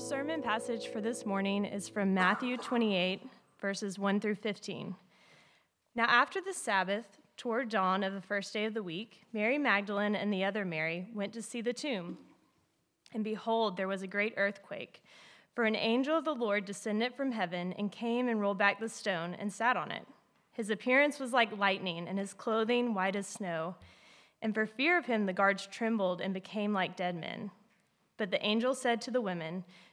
sermon passage for this morning is from Matthew 28, verses 1 through 15. Now, after the Sabbath, toward dawn of the first day of the week, Mary Magdalene and the other Mary went to see the tomb. And behold, there was a great earthquake, for an angel of the Lord descended from heaven and came and rolled back the stone and sat on it. His appearance was like lightning, and his clothing white as snow. And for fear of him, the guards trembled and became like dead men. But the angel said to the women,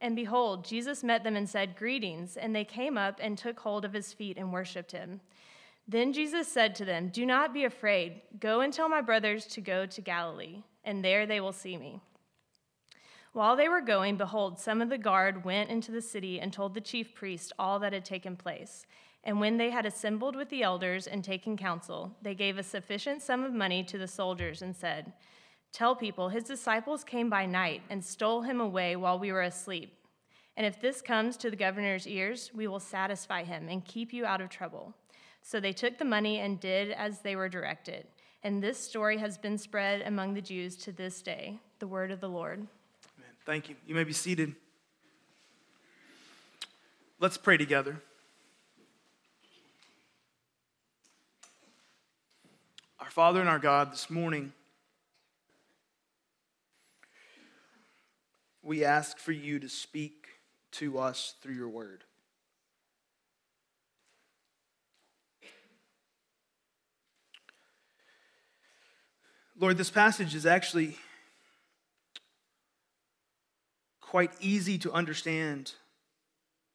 And behold, Jesus met them and said, Greetings. And they came up and took hold of his feet and worshiped him. Then Jesus said to them, Do not be afraid. Go and tell my brothers to go to Galilee, and there they will see me. While they were going, behold, some of the guard went into the city and told the chief priest all that had taken place. And when they had assembled with the elders and taken counsel, they gave a sufficient sum of money to the soldiers and said, Tell people his disciples came by night and stole him away while we were asleep. And if this comes to the governor's ears, we will satisfy him and keep you out of trouble. So they took the money and did as they were directed. And this story has been spread among the Jews to this day. The word of the Lord. Amen. Thank you. You may be seated. Let's pray together. Our Father and our God, this morning, we ask for you to speak to us through your word. Lord, this passage is actually quite easy to understand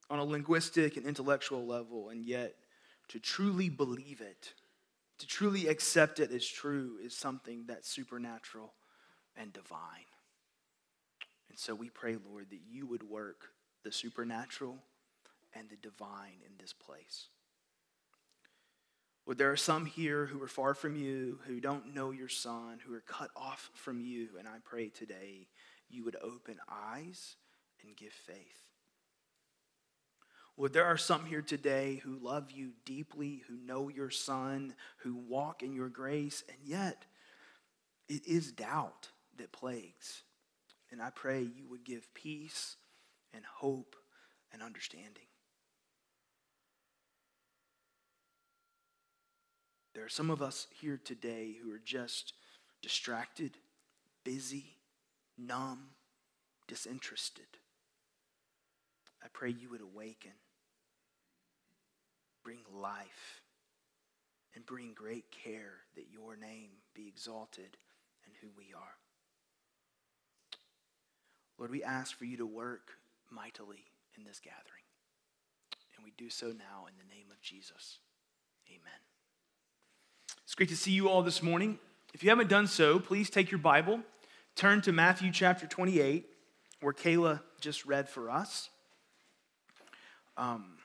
on a linguistic and intellectual level, and yet to truly believe it, to truly accept it as true, is something that's supernatural and divine. And so we pray, Lord, that you would work the supernatural and the divine in this place. Lord, there are some here who are far from you, who don't know your Son, who are cut off from you, and I pray today you would open eyes and give faith. Lord, there are some here today who love you deeply, who know your Son, who walk in your grace, and yet it is doubt that plagues. And I pray you would give peace and hope and understanding. There are some of us here today who are just distracted, busy, numb, disinterested. I pray you would awaken, bring life, and bring great care that your name be exalted and who we are. Lord, we ask for you to work mightily in this gathering. And we do so now in the name of Jesus. Amen. It's great to see you all this morning. If you haven't done so, please take your Bible, turn to Matthew chapter 28, where Kayla just read for us. Um,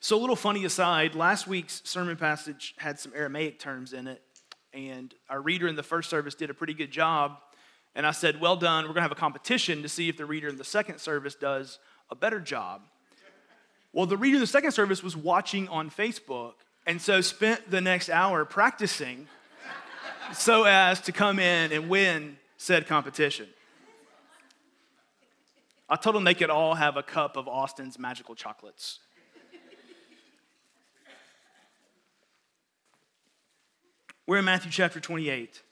so, a little funny aside, last week's sermon passage had some Aramaic terms in it, and our reader in the first service did a pretty good job and I said, Well done. We're going to have a competition to see if the reader in the second service does a better job. Well, the reader in the second service was watching on Facebook and so spent the next hour practicing so as to come in and win said competition. I told them they could all have a cup of Austin's magical chocolates. We're in Matthew chapter 28.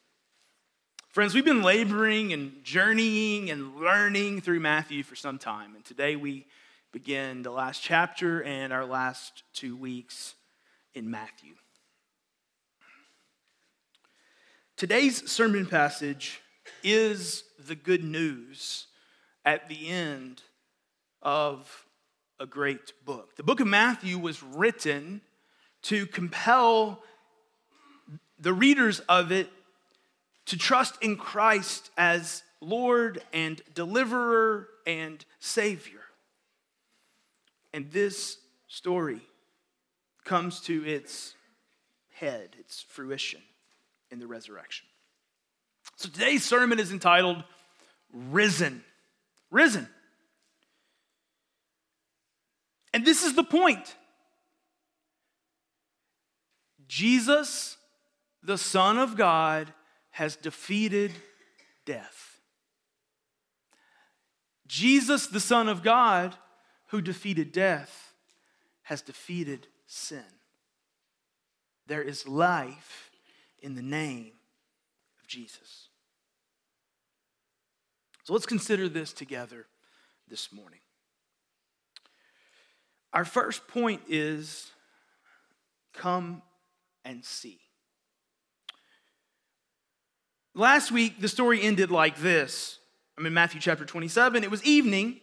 Friends, we've been laboring and journeying and learning through Matthew for some time. And today we begin the last chapter and our last two weeks in Matthew. Today's sermon passage is the good news at the end of a great book. The book of Matthew was written to compel the readers of it to trust in Christ as Lord and deliverer and Savior. And this story comes to its head, its fruition in the resurrection. So today's sermon is entitled Risen. Risen. And this is the point Jesus, the Son of God, has defeated death. Jesus, the Son of God, who defeated death, has defeated sin. There is life in the name of Jesus. So let's consider this together this morning. Our first point is come and see. Last week, the story ended like this. I'm in Matthew chapter 27. It was evening.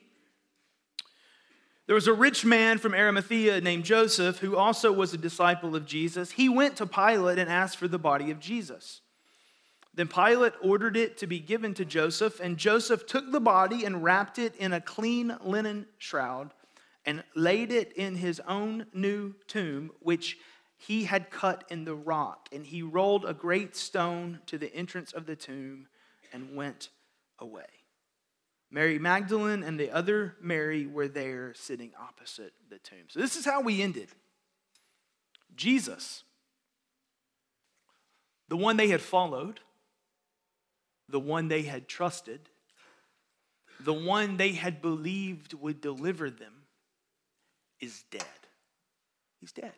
There was a rich man from Arimathea named Joseph who also was a disciple of Jesus. He went to Pilate and asked for the body of Jesus. Then Pilate ordered it to be given to Joseph, and Joseph took the body and wrapped it in a clean linen shroud and laid it in his own new tomb, which he had cut in the rock. And he rolled a great stone to the entrance of the tomb and went away. Mary Magdalene and the other Mary were there sitting opposite the tomb. So this is how we ended. Jesus, the one they had followed, the one they had trusted, the one they had believed would deliver them, is dead. He's dead.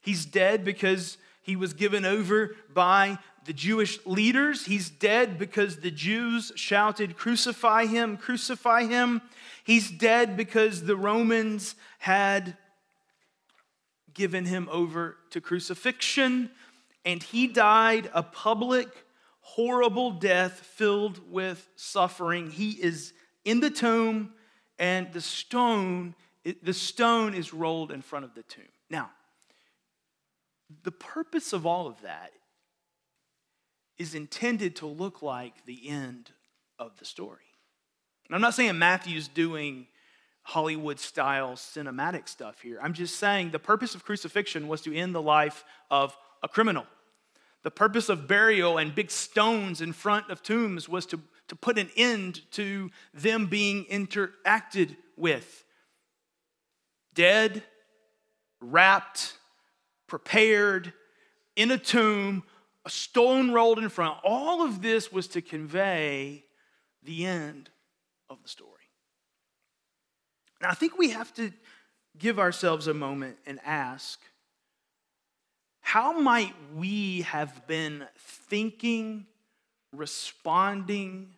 He's dead because he was given over by the Jewish leaders. He's dead because the Jews shouted, Crucify him, crucify him. He's dead because the Romans had given him over to crucifixion, and he died a public, horrible death filled with suffering. He is in the tomb, and the stone, the stone is rolled in front of the tomb. Now, the purpose of all of that is intended to look like the end of the story. And I'm not saying Matthew's doing Hollywood style cinematic stuff here. I'm just saying the purpose of crucifixion was to end the life of a criminal. The purpose of burial and big stones in front of tombs was to, to put an end to them being interacted with. Dead, wrapped, prepared in a tomb, a stone rolled in front. All of this was to convey the end of the story. Now, I think we have to give ourselves a moment and ask how might we have been thinking, responding,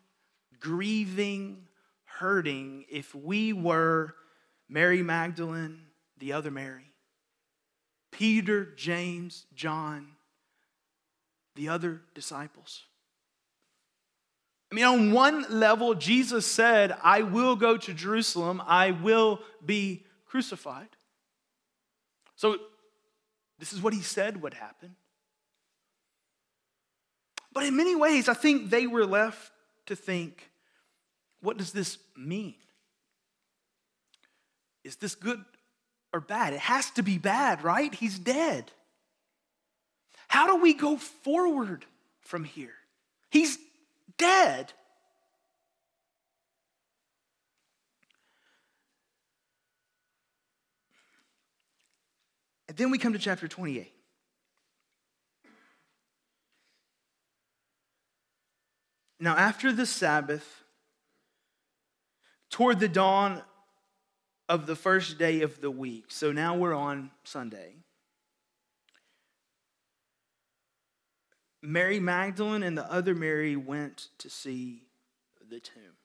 grieving, hurting if we were Mary Magdalene, the other Mary? Peter, James, John, the other disciples. I mean, on one level, Jesus said, I will go to Jerusalem, I will be crucified. So, this is what he said would happen. But in many ways, I think they were left to think, what does this mean? Is this good or bad? It has to be bad, right? He's dead. How do we go forward from here? He's dead. And then we come to chapter 28. Now, after the Sabbath, toward the dawn of the first day of the week. So now we're on Sunday. Mary Magdalene and the other Mary went to see the tomb.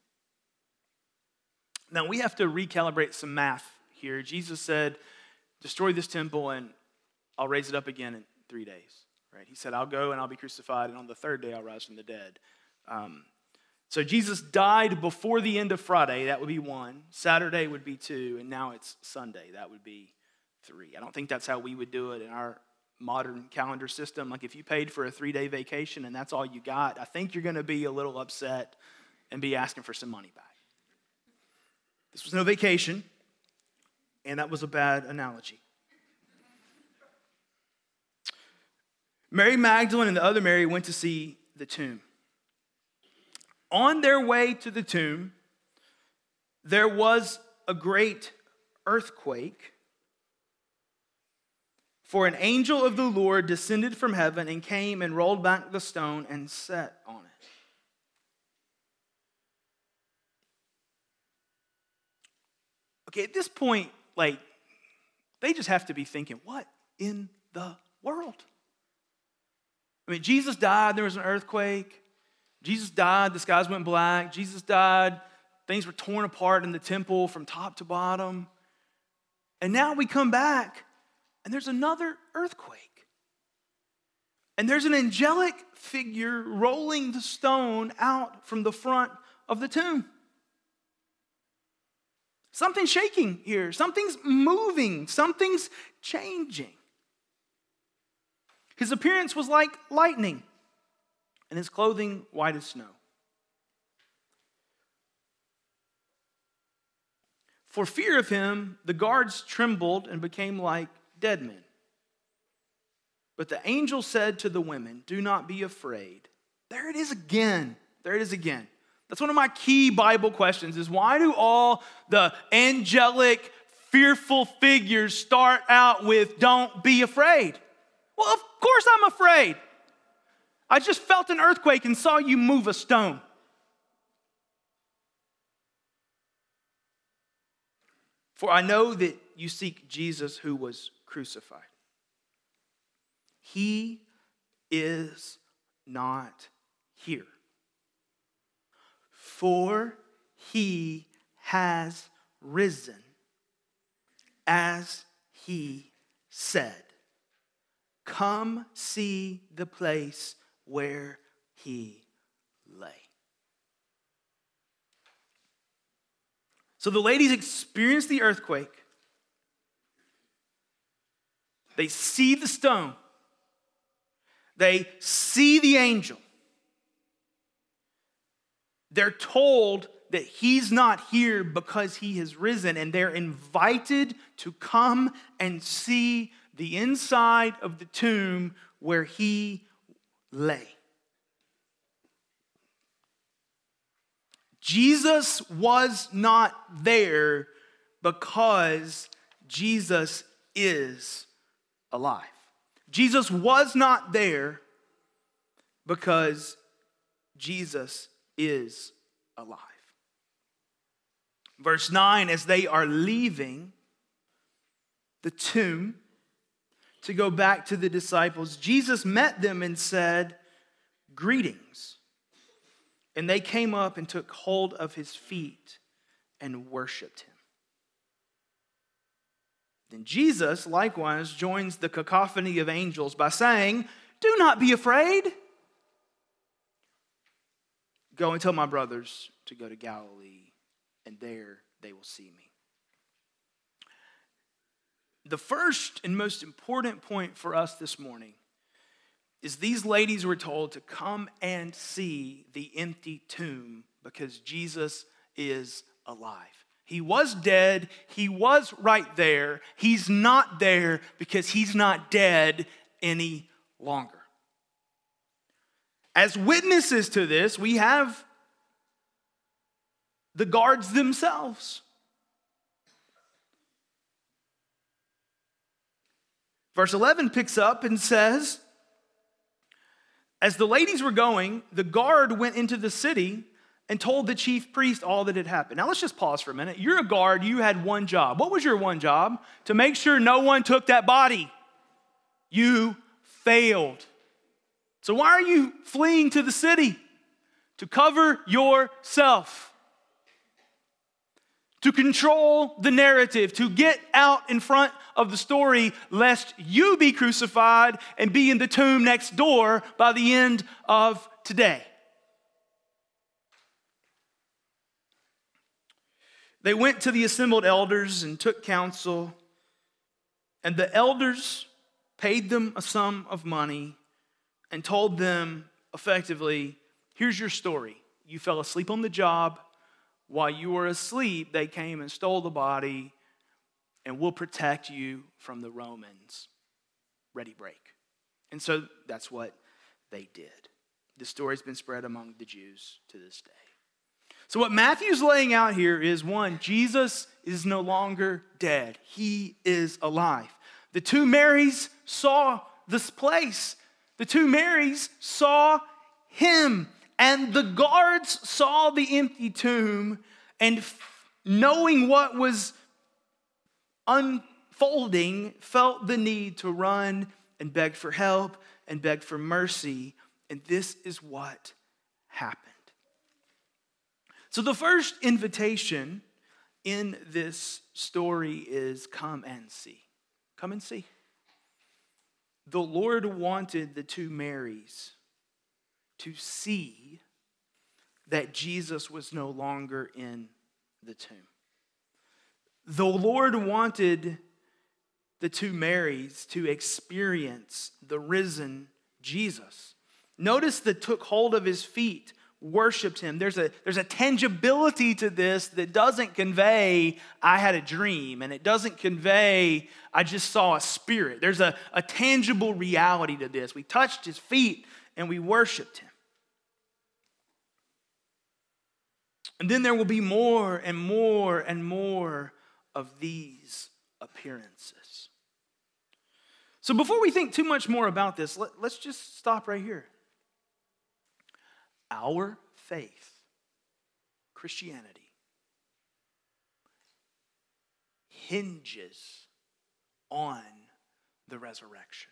Now we have to recalibrate some math here. Jesus said, Destroy this temple and I'll raise it up again in three days. Right? He said, I'll go and I'll be crucified, and on the third day I'll rise from the dead. Um, so Jesus died before the end of Friday. That would be one. Saturday would be two. And now it's Sunday. That would be three. I don't think that's how we would do it in our modern calendar system. Like if you paid for a three day vacation and that's all you got, I think you're going to be a little upset and be asking for some money back. This was no vacation. And that was a bad analogy. Mary Magdalene and the other Mary went to see the tomb. On their way to the tomb, there was a great earthquake. For an angel of the Lord descended from heaven and came and rolled back the stone and sat on it. Okay, at this point, like, they just have to be thinking, what in the world? I mean, Jesus died, there was an earthquake. Jesus died, the skies went black. Jesus died, things were torn apart in the temple from top to bottom. And now we come back, and there's another earthquake. And there's an angelic figure rolling the stone out from the front of the tomb. Something's shaking here, something's moving, something's changing. His appearance was like lightning, and his clothing white as snow. For fear of him, the guards trembled and became like dead men. But the angel said to the women, Do not be afraid. There it is again. There it is again. That's one of my key Bible questions is why do all the angelic, fearful figures start out with don't be afraid? Well, of course I'm afraid. I just felt an earthquake and saw you move a stone. For I know that you seek Jesus who was crucified. He is not here. For he has risen as he said. Come see the place where he lay. So the ladies experience the earthquake. They see the stone. They see the angel. They're told that he's not here because he has risen, and they're invited to come and see the inside of the tomb where he lay. Jesus was not there because Jesus is alive. Jesus was not there because Jesus is alive. Verse 9 as they are leaving the tomb, to go back to the disciples, Jesus met them and said, Greetings. And they came up and took hold of his feet and worshiped him. Then Jesus likewise joins the cacophony of angels by saying, Do not be afraid. Go and tell my brothers to go to Galilee, and there they will see me. The first and most important point for us this morning is these ladies were told to come and see the empty tomb because Jesus is alive. He was dead, he was right there. He's not there because he's not dead any longer. As witnesses to this, we have the guards themselves. Verse 11 picks up and says, As the ladies were going, the guard went into the city and told the chief priest all that had happened. Now let's just pause for a minute. You're a guard, you had one job. What was your one job? To make sure no one took that body. You failed. So why are you fleeing to the city? To cover yourself to control the narrative, to get out in front of the story, lest you be crucified and be in the tomb next door by the end of today. They went to the assembled elders and took counsel, and the elders paid them a sum of money and told them effectively here's your story. You fell asleep on the job while you were asleep, they came and stole the body, and we'll protect you from the Romans. Ready, break. And so that's what they did. The story's been spread among the Jews to this day. So, what Matthew's laying out here is one, Jesus is no longer dead, he is alive. The two Marys saw this place, the two Marys saw him, and the guards saw the empty tomb, and knowing what was unfolding, felt the need to run and beg for help and beg for mercy. And this is what happened. So, the first invitation in this story is come and see. Come and see. The Lord wanted the two Marys to see that Jesus was no longer in the tomb. The Lord wanted the two Marys to experience the risen Jesus. Notice that took hold of his feet, worshiped him. There's a, there's a tangibility to this that doesn't convey, I had a dream, and it doesn't convey, I just saw a spirit. There's a, a tangible reality to this. We touched his feet and we worshiped him. And then there will be more and more and more of these appearances. So before we think too much more about this, let, us just stop right here. Our faith, Christianity, hinges on the resurrection.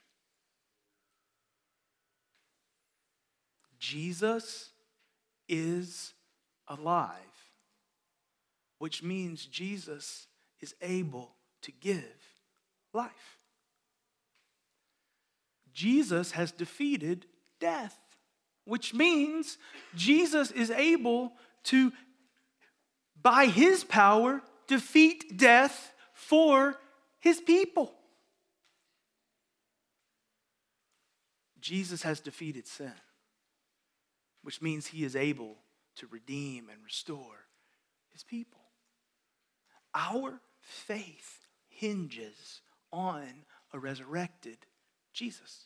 Jesus is alive, which means Jesus is able to give life. Jesus has defeated death, which means Jesus is able to, by his power, defeat death for his people. Jesus has defeated sin, which means he is able to redeem and restore his people. Our faith hinges on a resurrected Jesus.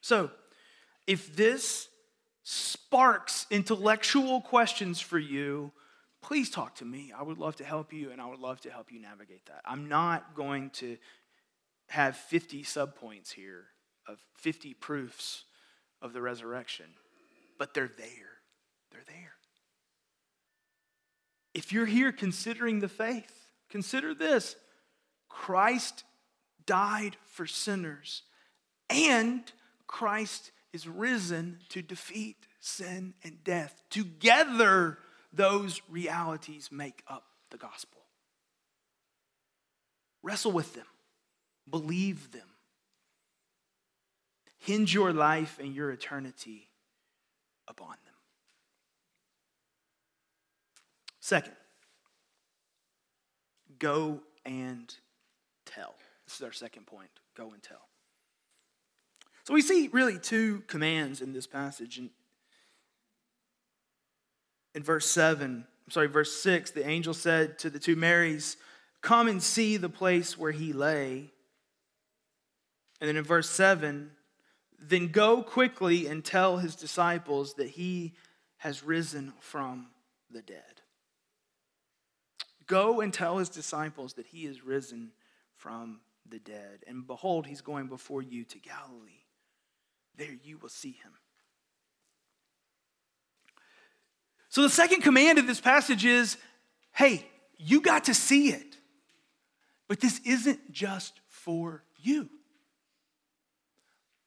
So, if this sparks intellectual questions for you, please talk to me. I would love to help you, and I would love to help you navigate that. I'm not going to have 50 subpoints here of 50 proofs of the resurrection, but they're there. They're there. If you're here considering the faith, consider this Christ died for sinners, and Christ is risen to defeat sin and death. Together, those realities make up the gospel. Wrestle with them, believe them. Hinge your life and your eternity upon them. Second, go and tell. This is our second point go and tell. So we see really two commands in this passage. In, in verse 7, I'm sorry, verse 6, the angel said to the two Marys, Come and see the place where he lay. And then in verse 7, then go quickly and tell his disciples that he has risen from the dead. Go and tell his disciples that he is risen from the dead. And behold, he's going before you to Galilee. There you will see him. So, the second command of this passage is hey, you got to see it. But this isn't just for you.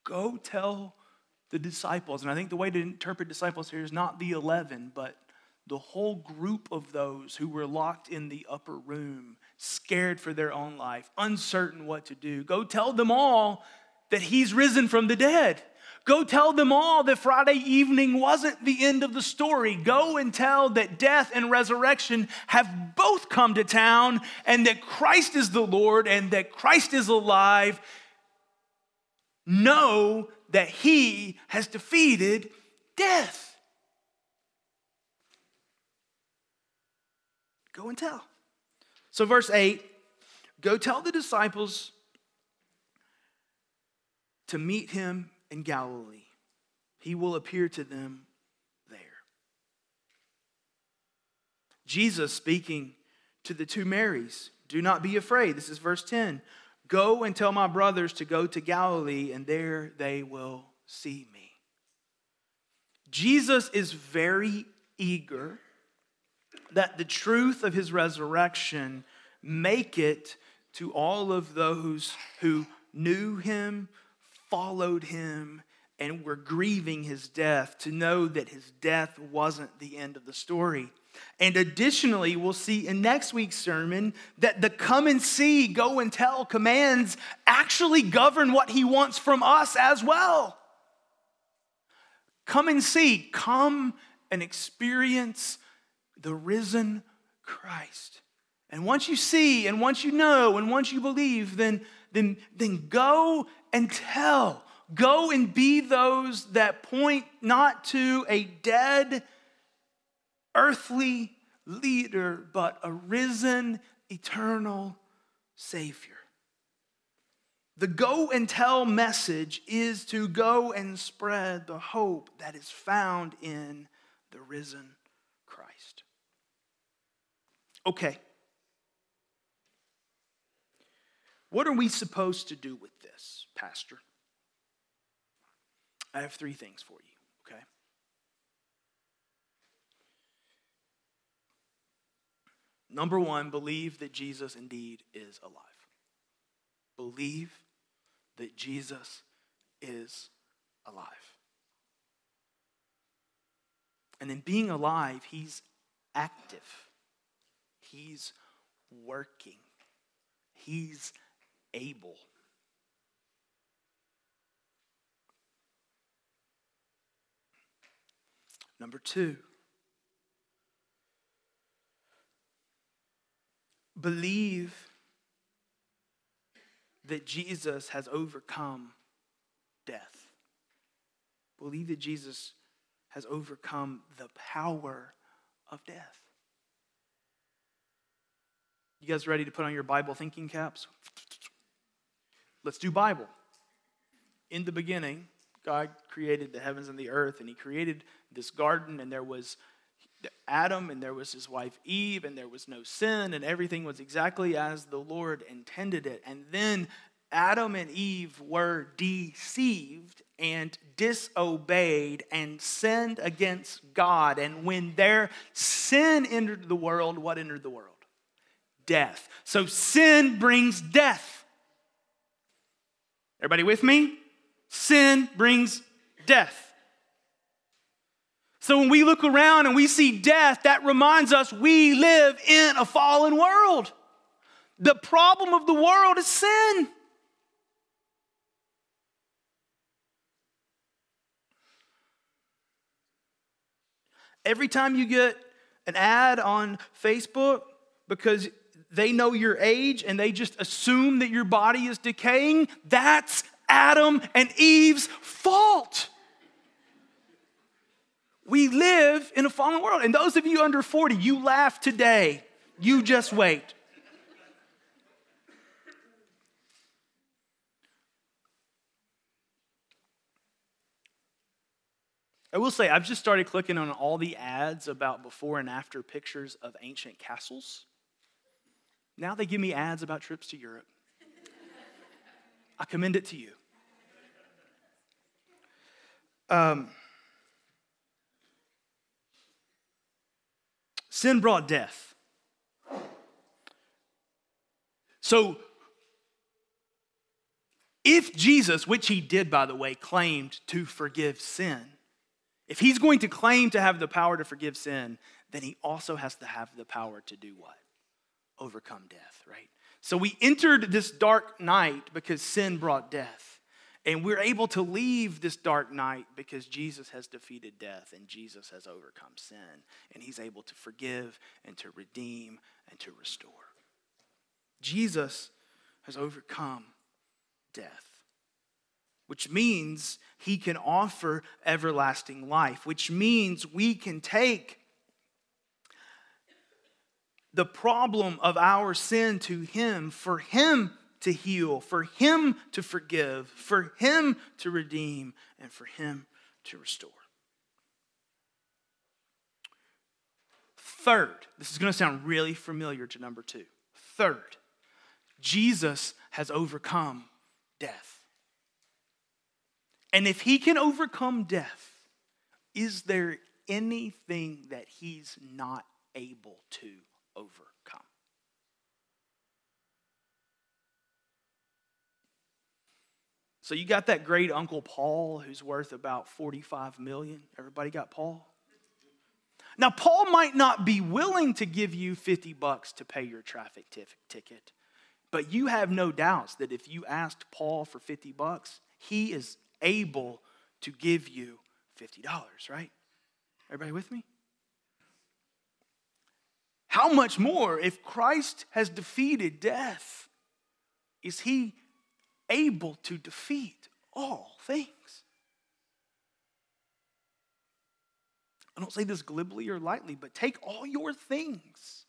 Go tell the disciples. And I think the way to interpret disciples here is not the 11, but the whole group of those who were locked in the upper room, scared for their own life, uncertain what to do. Go tell them all that he's risen from the dead. Go tell them all that Friday evening wasn't the end of the story. Go and tell that death and resurrection have both come to town and that Christ is the Lord and that Christ is alive. Know that he has defeated death. Go and tell. So, verse 8 Go tell the disciples to meet him in Galilee. He will appear to them there. Jesus speaking to the two Marys, do not be afraid. This is verse 10. Go and tell my brothers to go to Galilee, and there they will see me. Jesus is very eager that the truth of his resurrection make it to all of those who knew him, followed him, and were grieving his death to know that his death wasn't the end of the story. And additionally, we'll see in next week's sermon that the come and see, go and tell commands actually govern what he wants from us as well. Come and see, come and experience the risen Christ. And once you see, and once you know, and once you believe, then, then, then go and tell. Go and be those that point not to a dead, earthly leader, but a risen, eternal Savior. The go and tell message is to go and spread the hope that is found in the risen Christ. Okay. What are we supposed to do with this, Pastor? I have three things for you, okay? Number one, believe that Jesus indeed is alive. Believe that Jesus is alive. And in being alive, he's active, he's working, he's able. Number two, believe that Jesus has overcome death. Believe that Jesus has overcome the power of death. You guys ready to put on your Bible thinking caps? Let's do Bible. In the beginning, God created the heavens and the earth, and He created this garden, and there was Adam, and there was his wife Eve, and there was no sin, and everything was exactly as the Lord intended it. And then Adam and Eve were deceived and disobeyed and sinned against God. And when their sin entered the world, what entered the world? Death. So sin brings death. Everybody with me? Sin brings death. So when we look around and we see death, that reminds us we live in a fallen world. The problem of the world is sin. Every time you get an ad on Facebook because they know your age and they just assume that your body is decaying, that's Adam and Eve's fault. We live in a fallen world. And those of you under 40, you laugh today. You just wait. I will say, I've just started clicking on all the ads about before and after pictures of ancient castles. Now they give me ads about trips to Europe. I commend it to you. Um, sin brought death. So, if Jesus, which he did, by the way, claimed to forgive sin, if he's going to claim to have the power to forgive sin, then he also has to have the power to do what? Overcome death, right? So we entered this dark night because sin brought death. And we're able to leave this dark night because Jesus has defeated death and Jesus has overcome sin. And he's able to forgive and to redeem and to restore. Jesus has overcome death which means he can offer everlasting life, which means we can take the problem of our sin to Him for Him to heal, for Him to forgive, for Him to redeem, and for Him to restore. Third, this is going to sound really familiar to number two. Third, Jesus has overcome death. And if he can overcome death, is there anything that he's not able to overcome? So you got that great Uncle Paul who's worth about 45 million. Everybody got Paul? Now, Paul might not be willing to give you 50 bucks to pay your traffic t- ticket, but you have no doubts that if you asked Paul for 50 bucks, he is able to give you $50, right? Everybody with me? How much more, if Christ has defeated death, is he able to defeat all things? I don't say this glibly or lightly, but take all your things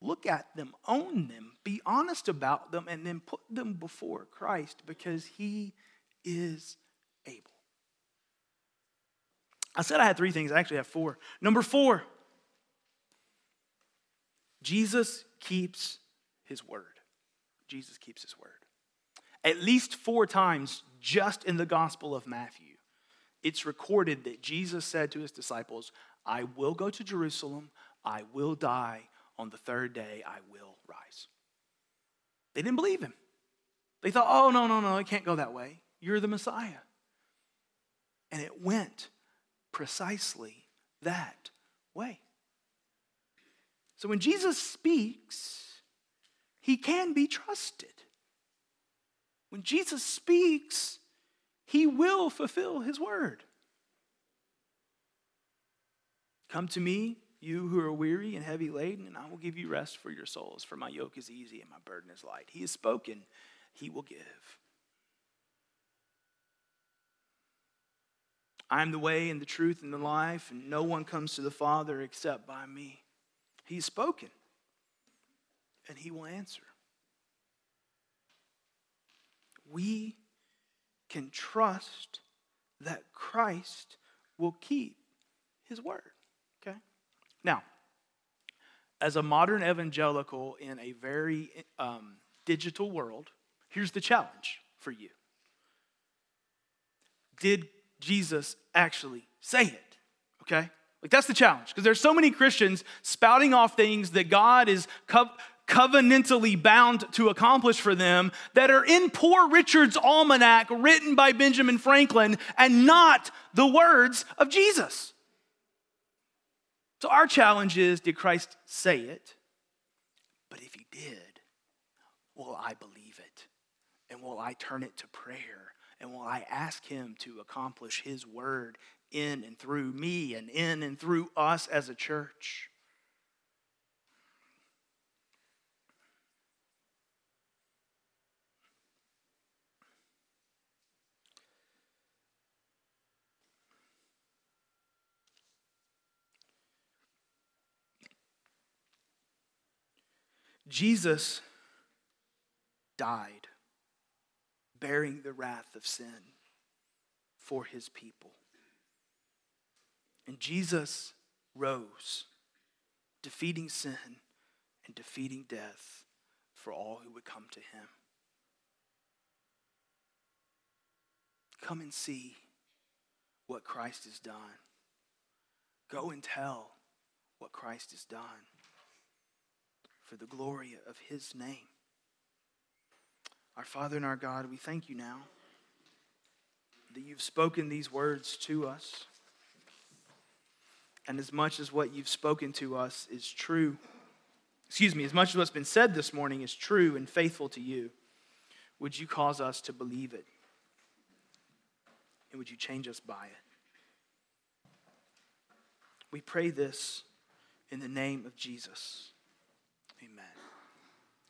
Look at them, own them, be honest about them, and then put them before Christ because He is able. I said I had three things, I actually have four. Number four, Jesus keeps His word. Jesus keeps His word. At least four times just in the Gospel of Matthew, it's recorded that Jesus said to His disciples, I will go to Jerusalem, I will die on the third day I will rise. They didn't believe him. They thought, oh, no, no, no, it can't go that way. You're the Messiah. And it went precisely that way. So when Jesus speaks, he can be trusted. When Jesus speaks, he will fulfill his word. Come to me, you who are weary and heavy laden, and I will give you rest for your souls, for my yoke is easy and my burden is light. He has spoken, he will give. I am the way and the truth and the life, and no one comes to the Father except by me. He's spoken, and he will answer. We can trust that Christ will keep his word. Okay? Now, as a modern evangelical in a very um, digital world, here's the challenge for you Did Jesus actually say it? Okay? Like, that's the challenge because there's so many Christians spouting off things that God is co- covenantally bound to accomplish for them that are in Poor Richard's Almanac written by Benjamin Franklin and not the words of Jesus. So our challenge is did Christ say it? But if he did, will I believe it? And will I turn it to prayer? And will I ask him to accomplish his word in and through me and in and through us as a church? Jesus died, bearing the wrath of sin for his people. And Jesus rose, defeating sin and defeating death for all who would come to him. Come and see what Christ has done. Go and tell what Christ has done for the glory of his name. Our Father and our God, we thank you now that you've spoken these words to us. And as much as what you've spoken to us is true, excuse me, as much as what's been said this morning is true and faithful to you, would you cause us to believe it? And would you change us by it? We pray this in the name of Jesus. Amen.